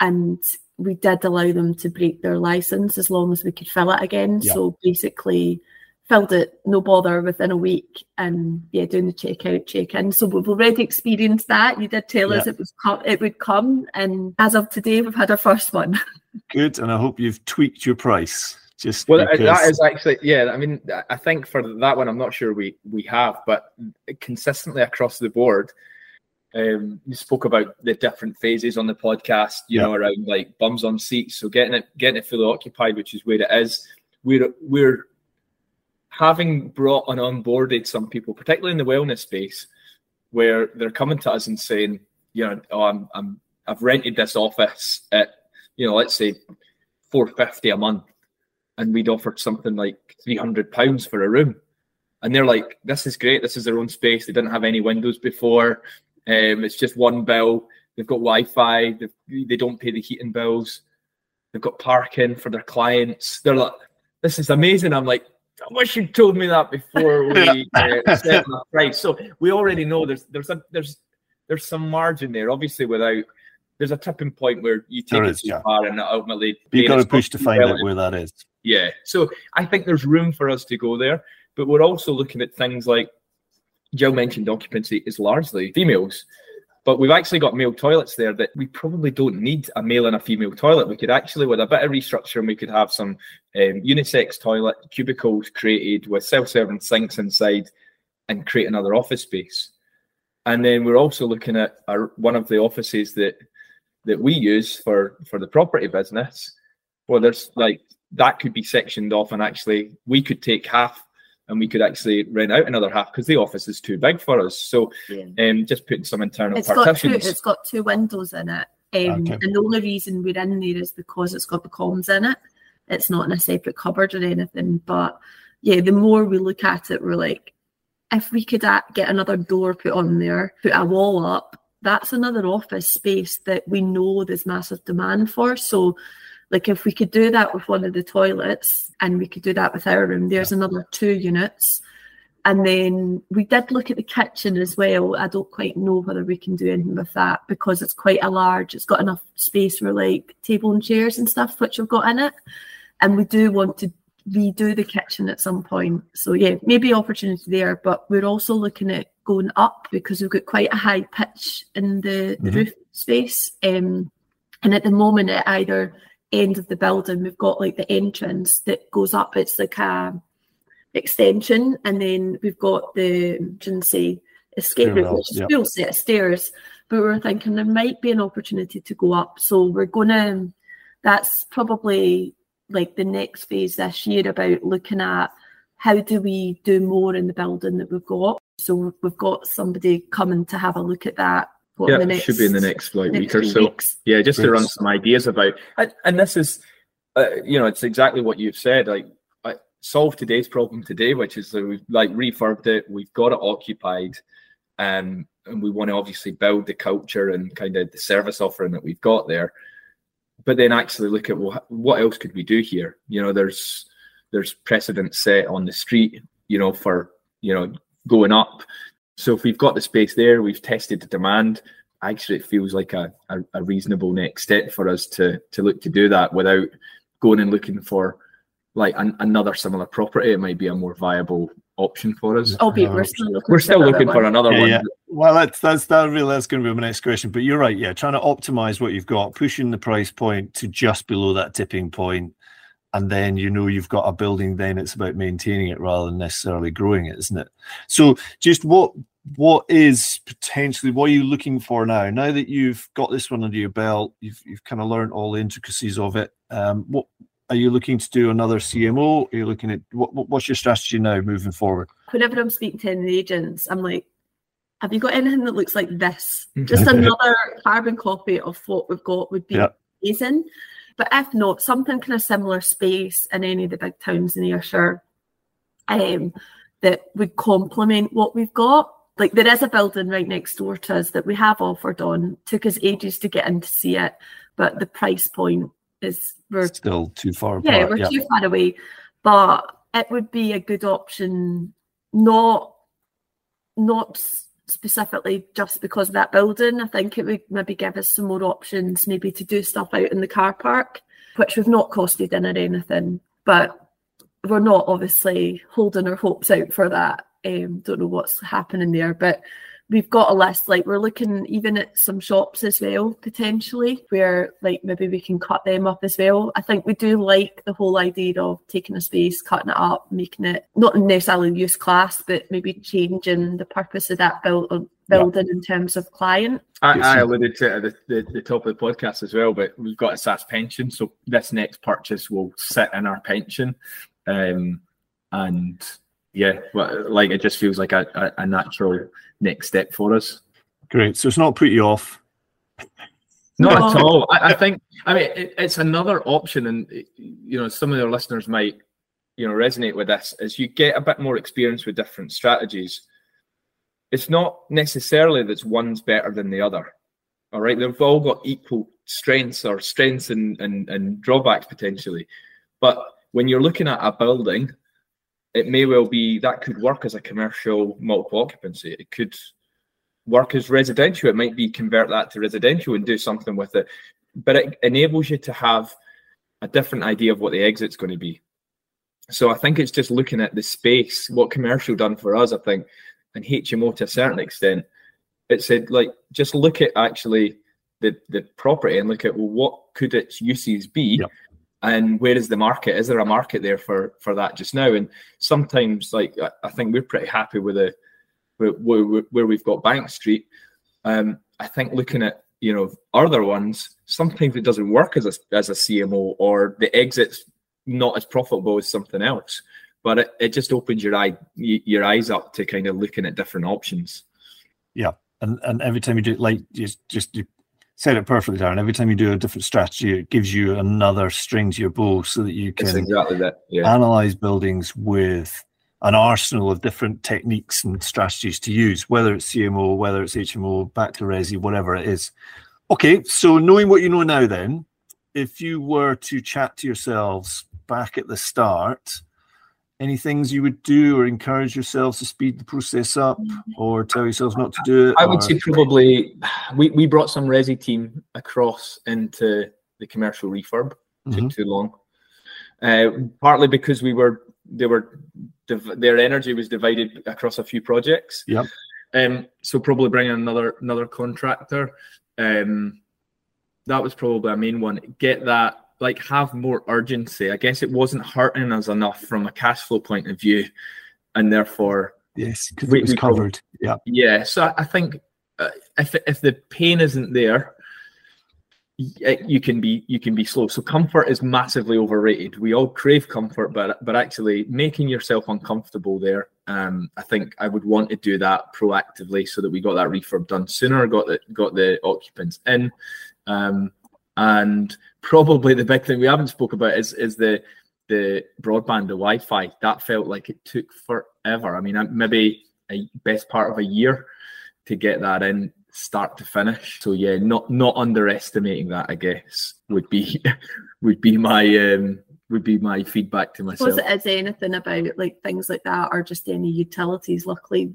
and we did allow them to break their license as long as we could fill it again. Yeah. So basically, filled it no bother within a week, and yeah, doing the checkout, check-in. So we've already experienced that. You did tell us it was co- it would come, and as of today, we've had our first one. good, and I hope you've tweaked your price. Just Well, because, that is actually yeah. I mean, I think for that one, I'm not sure we we have, but consistently across the board, um, you spoke about the different phases on the podcast. You Yeah. know, around like bums on seats. So getting it getting it fully occupied, which is where it is. We're we're having brought and onboarded some people, particularly in the wellness space, where they're coming to us and saying, you know, oh, I'm I'm I've rented this office at you know, let's say four fifty a month and we'd offered something like three hundred pounds for a room, and they're like, "This is great. This is their own space. They didn't have any windows before. Um, it's just one bill. They've got Wi-Fi. They've, they don't pay the heating bills. They've got parking for their clients. They're like, this is amazing. I'm like, I wish you told me that before we uh, set the price. So we already know there's there's a, there's there's some margin there. Obviously, without there's a tipping point where you take There it is, too yeah. far and ultimately you've got to push to find out where that is. Yeah. So I think there's room for us to go there, but we're also looking at things like Joe mentioned occupancy is largely females. But we've actually got male toilets there that we probably don't need a male and a female toilet. We could actually, with a bit of restructure, we could have some um, unisex toilet cubicles created with self-serving sinks inside and create another office space. And then we're also looking at our, one of the offices that that we use for for the property business. Well, there's like that could be sectioned off, and actually we could take half, and we could actually rent out another half because the office is too big for us. So, um, just putting some internal It's got two. partitions. It's got two windows in it, um, Okay. and the only reason we're in there is because it's got the comms in it. It's not in a separate cupboard or anything. But yeah, the more we look at it, we're like, if we could a- get another door put on there, put a wall up, that's another office space that we know there's massive demand for. So, like, if we could do that with one of the toilets, and we could do that with our room, there's another two units. And then we did look at the kitchen as well. I don't quite know whether we can do anything with that because it's quite a large, it's got enough space for like table and chairs and stuff, which we've got in it. And we do want to redo the kitchen at some point. So yeah, maybe opportunity there, but we're also looking at going up because we've got quite a high pitch in the, the Mhm. roof space. Um, and at the moment it either end of the building, we've got like the entrance that goes up. It's like a extension, and then we've got the emergency escape route, which is yeah. full set of stairs. But we're thinking there might be an opportunity to go up. So we're gonna that's probably like the next phase this year about looking at how do we do more in the building that we've got. So we've got somebody coming to have a look at that. What, yeah, in the it should be in the next like next week or so. weeks. Yeah, just to run some ideas about, and, and this is, uh, you know, it's exactly what you've said. Like, I solve today's problem today, which is that we've like refurbed it, we've got it occupied, um, and we want to obviously build the culture and kind of the service offering that we've got there. But then actually look at well, what else could we do here? You know, there's there's precedent set on the street, you know, for you know going up. So if we've got the space there, we've tested the demand. Actually, it feels like a, a, a reasonable next step for us to to look to do that without going and looking for like an, another similar property. It might be a more viable option for us. Oh, No, we're still looking We're for still another looking for one. another Yeah, one. yeah. Well, that's that's that really that's going to be my next question. But you're right, yeah, trying to optimize what you've got, pushing the price point to just below that tipping point, and then you know you've got a building. Then it's about maintaining it rather than necessarily growing it, isn't it? So, just what what is potentially what are you looking for now? Now that you've got this one under your belt, you've you've kind of learned all the intricacies of it. Um, what are you looking to do? Another CMO? Are you looking at what, what what's your strategy now moving forward? whenever I'm speaking to any agents, I'm like, have you got anything that looks like this? Just another carbon copy of what we've got would be Yeah. amazing. But if not, something kind of similar space in any of the big towns in Ayrshire um, that would complement what we've got. Like there is a building right next door to us that we have offered on. Took us ages to get in to see it, but the price point is we're Still too far apart. yeah, we're too far away. But it would be a good option, not not specifically just because of that building. I think it would maybe give us some more options, maybe to do stuff out in the car park, which we've not costed in or anything. But we're not obviously holding our hopes out for that. Um, don't know what's happening there, but we've got a list. Like we're looking even at some shops as well, potentially, where like maybe we can cut them up as well. I think we do like the whole idea of taking a space, cutting it up, making it not necessarily use class, but maybe changing the purpose of that build, building in terms of client. I, I alluded to it at the, the, the top of the podcast as well, but we've got a SSAS pension, so this next purchase will sit in our pension, um, and yeah, well, like it just feels like a, a, a natural next step for us. Great. So it's not put you off. Not at all. I, I think. I mean, it, it's another option, and you know, some of their listeners might, you know, resonate with this. As you get a bit more experience with different strategies, it's not necessarily that one's better than the other. All right, they've all got equal strengths or strengths and and, and drawbacks potentially, but when you're looking at a building, it may well be that could work as a commercial multiple occupancy. It could work as residential. It might be convert that to residential and do something with it. But it enables you to have a different idea of what the exit's going to be. So I think it's just looking at the space, what commercial done for us, I think, and HMO to a certain extent. It said like just look at actually the the property and look at well, what could its uses be. And where is the market? Is there a market there for for that just now? And sometimes, like I think we're pretty happy with the where, where, we've got Bank Street. Um, I think looking at you know other ones, sometimes it doesn't work as a as a CMO, or the exit's not as profitable as something else. But it, it just opens your eye your eyes up to kind of looking at different options. Yeah, and and every time you do like just just you said it perfectly, Darren. Every time you do a different strategy, it gives you another string to your bow so that you can exactly that. Yeah. analyze buildings with an arsenal of different techniques and strategies to use, whether it's CMO, whether it's HMO, back to Resi, whatever it is. Okay, so knowing what you know now, then, if you were to chat to yourselves back at the start, any things you would do or encourage yourselves to speed the process up or tell yourselves not to do it? I would say probably we, we brought some Resi team across into the commercial refurb. Mm-hmm. Took too long. Uh, partly because we were they were their energy was divided across a few projects. Yeah. Um, so probably bringing another another contractor. Um, that was probably a main one. Get that like have more urgency. I guess it wasn't hurting us enough from a cash flow point of view, and therefore yes, because it was covered. yeah, yeah. So I think uh, if if the pain isn't there, you can be you can be slow so comfort is massively overrated we all crave comfort but but actually making yourself uncomfortable there um, i think i would want to do that proactively so that we got that refurb done sooner got the got the occupants in um, and probably the big thing we haven't spoke about is is the the broadband the wi-fi that felt like it took forever i mean maybe a best part of a year to get that in start to finish. So yeah, not not underestimating that, I guess, would be would be my um would be my feedback to myself. Was it is anything about like things like that or just any utilities? Luckily,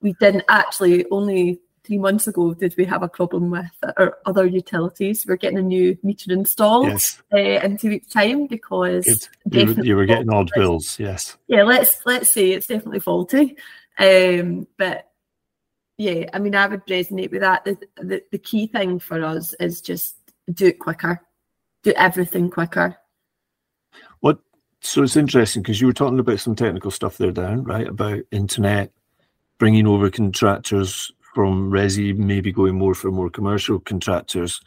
we didn't actually only three months ago did we have a problem with our other utilities. We're getting a new meter installed yes. uh, in two weeks' time because you were, you were, getting odd bills. Yes. Yeah, let's let's say it's definitely faulty. Um, but yeah, I mean, I would resonate with that. The, the, the key thing for us is just do it quicker, do everything quicker. What? So it's interesting because you were talking about some technical stuff there, Dan, right? About internet, bringing over contractors from Resi, maybe going more for more commercial contractors.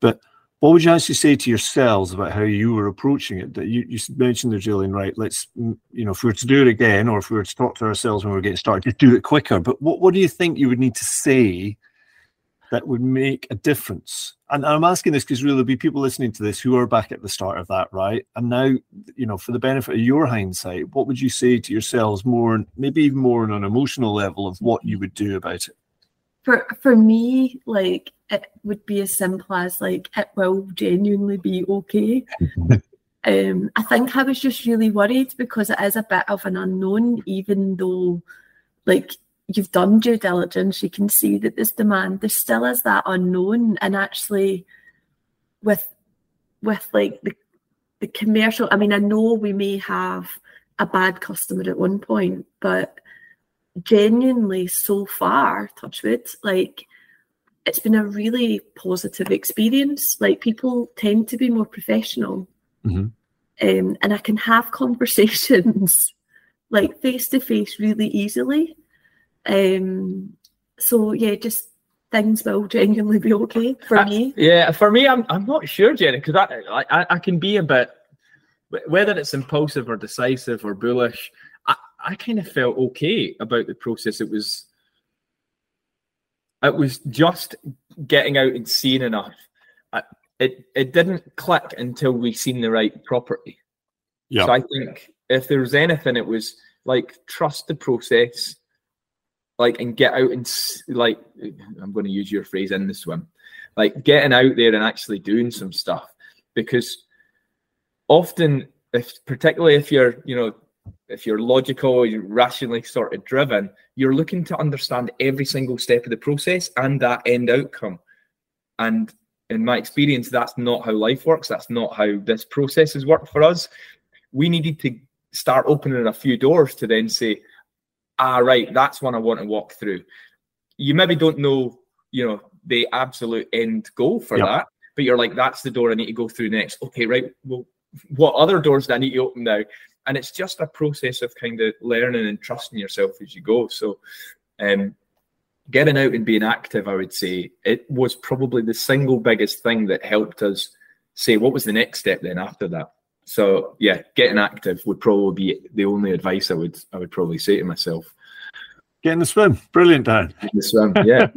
But what would you actually say to yourselves about how you were approaching it? That you, you mentioned the drilling, right? Let's, mm, you know, if we were to do it again, or if we were to talk to ourselves when we are getting started, just do it quicker. But what, what do you think you would need to say that would make a difference? And I'm asking this because really there'll be people listening to this who are back at the start of that, right? And now, you know, for the benefit of your hindsight, what would you say to yourselves more, maybe even more on an emotional level of what you would do about it? For for me, like it would be as simple as like it will genuinely be okay. um, I think I was just really worried because it is a bit of an unknown, even though like you've done due diligence, you can see that this demand, there still is that unknown. And actually with with like the the commercial, I mean, I know we may have a bad customer at one point, but genuinely so far, touchwood, like it's been a really positive experience. Like people tend to be more professional, mm-hmm. um, and I can have conversations like face to face really easily. Um, so yeah, just things will genuinely be okay for me. Yeah, for me, I'm I'm not sure, Jenny, because I, I I can be a bit whether it's impulsive or decisive or bullish. I, I kind of felt okay about the process. It was it was just getting out and seeing enough. It it didn't click until we seen the right property. Yeah. So I think if there was anything, it was like trust the process, like and get out and like I'm going to use your phrase in the swim, like getting out there and actually doing some stuff because often if particularly if you're you know if you're logical, you're rationally sort of driven, you're looking to understand every single step of the process and that end outcome. And in my experience, that's not how life works. That's not how this process has worked for us. We needed to start opening a few doors to then say, ah, right, that's one I want to walk through. You maybe don't know, you know, the absolute end goal for yep. that, but you're like, that's the door I need to go through next. Okay, right. Well, what other doors do I need to open now? And it's just a process of kind of learning and trusting yourself as you go. So, um, getting out and being active, I would say, it was probably the single biggest thing that helped us say what was the next step then after that. So yeah, getting active would probably be the only advice I would I would probably say to myself. Get in the swim. Brilliant, Dan. In the swim, yeah.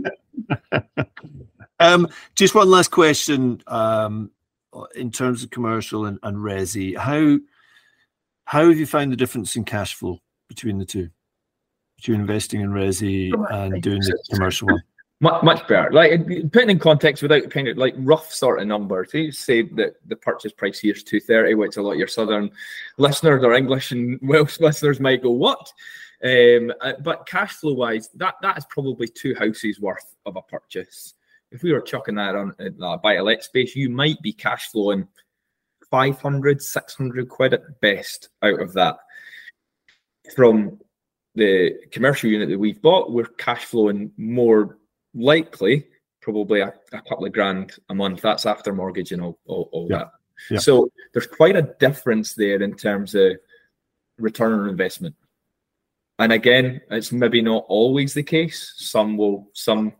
um, just one last question. Um, in terms of commercial and, and resi, how how have you found the difference in cash flow between the two? Between investing in resi and doing the commercial one? Much, much better. Like putting in context without kind of like rough sort of numbers. You say that the purchase price here is two thirty, which a lot of your southern listeners or English and Welsh listeners might go, "What?" Um, uh, but cash flow wise, that that is probably two houses worth of a purchase. If we were chucking that on uh, buy a let space, you might be cash flowing 500, 600 quid at best out of that. From the commercial unit that we've bought, we're cash flowing more likely probably a, a, couple of grand a month. That's after mortgage and all, all, all yeah. that. Yeah. So there's quite a difference there in terms of return on investment. And again, it's maybe not always the case. Some will, some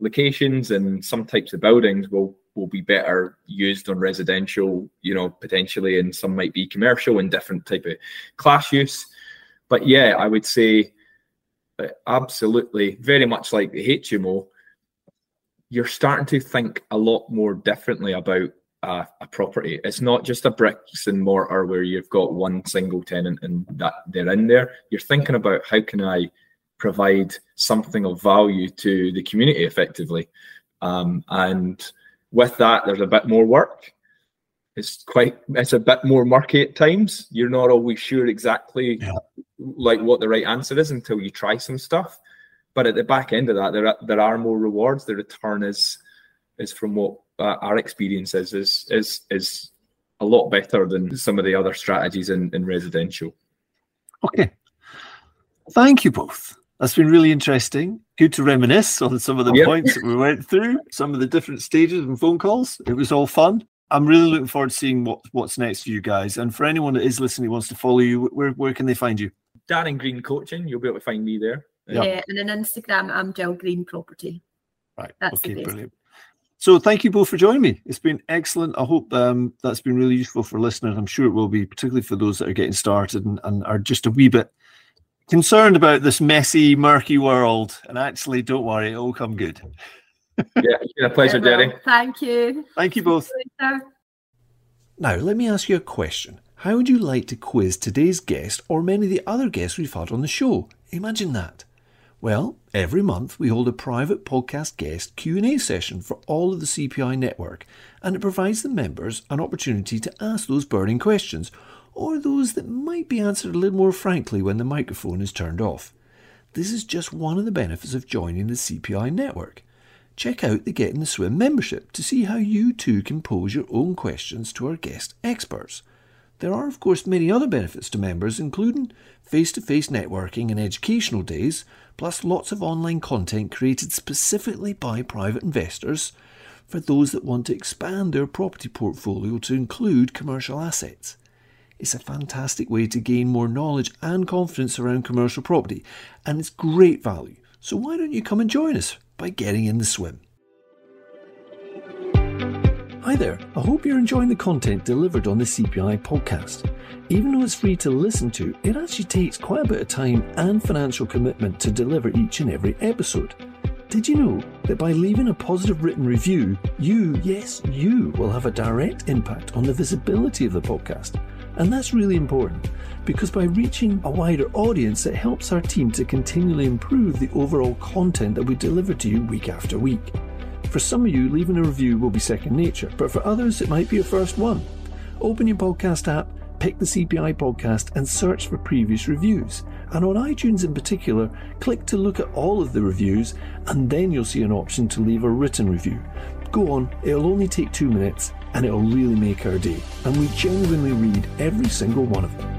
locations and some types of buildings will will be better used on residential, you know, potentially, and some might be commercial and different type of class use. But yeah, I would say absolutely, very much like the HMO, you're starting to think a lot more differently about uh, a property. It's not just a bricks and mortar where you've got one single tenant and that they're in there. You're thinking about how can I provide something of value to the community effectively, um, and with that, there's a bit more work. It's quite it's a bit more murky at times. You're not always sure exactly yeah. like what the right answer is until you try some stuff. But at the back end of that, there are, there are more rewards. The return is is from what uh, our experience is is is is a lot better than some of the other strategies in, in residential. Okay, thank you both. That's been really interesting. Good to reminisce on some of the yep. points that we went through, some of the different stages and phone calls. It was all fun. I'm really looking forward to seeing what, what's next for you guys. And for anyone that is listening who wants to follow you, where, where can they find you? Darren Green Coaching. You'll be able to find me there. Yeah, and on Instagram, I'm Jill Green Property. Right. That's okay, brilliant. So thank you both for joining me. It's been excellent. I hope um, that's been really useful for listeners. I'm sure it will be, particularly for those that are getting started and, and are just a wee bit concerned about this messy, murky world. And actually, don't worry, it'll come good. yeah, it's been a pleasure, Jerry. Thank you. Thank you both. Now, let me ask you a question. How would you like to quiz today's guest or many of the other guests we've had on the show? Imagine that. Well, every month we hold a private podcast guest Q&A session for all of the CPI network, and it provides the members an opportunity to ask those burning questions or those that might be answered a little more frankly when the microphone is turned off. This is just one of the benefits of joining the CPI network. Check out the Get in the Swim membership to see how you too can pose your own questions to our guest experts. There are, of course, many other benefits to members, including face to face networking and educational days, plus lots of online content created specifically by private investors for those that want to expand their property portfolio to include commercial assets. It's a fantastic way to gain more knowledge and confidence around commercial property, and it's great value. So why don't you come and join us by getting in the swim? Hi there, I hope you're enjoying the content delivered on the CPI podcast. Even though it's free to listen to, it actually takes quite a bit of time and financial commitment to deliver each and every episode. Did you know that by leaving a positive written review, you, yes, you, will have a direct impact on the visibility of the podcast? And that's really important because by reaching a wider audience, it helps our team to continually improve the overall content that we deliver to you week after week. For some of you, leaving a review will be second nature, but for others, it might be your first one. Open your podcast app, pick the CPI podcast, and search for previous reviews. And on iTunes in particular, click to look at all of the reviews, and then you'll see an option to leave a written review. Go on, it'll only take two minutes, and it'll really make our day. And we genuinely read every single one of them.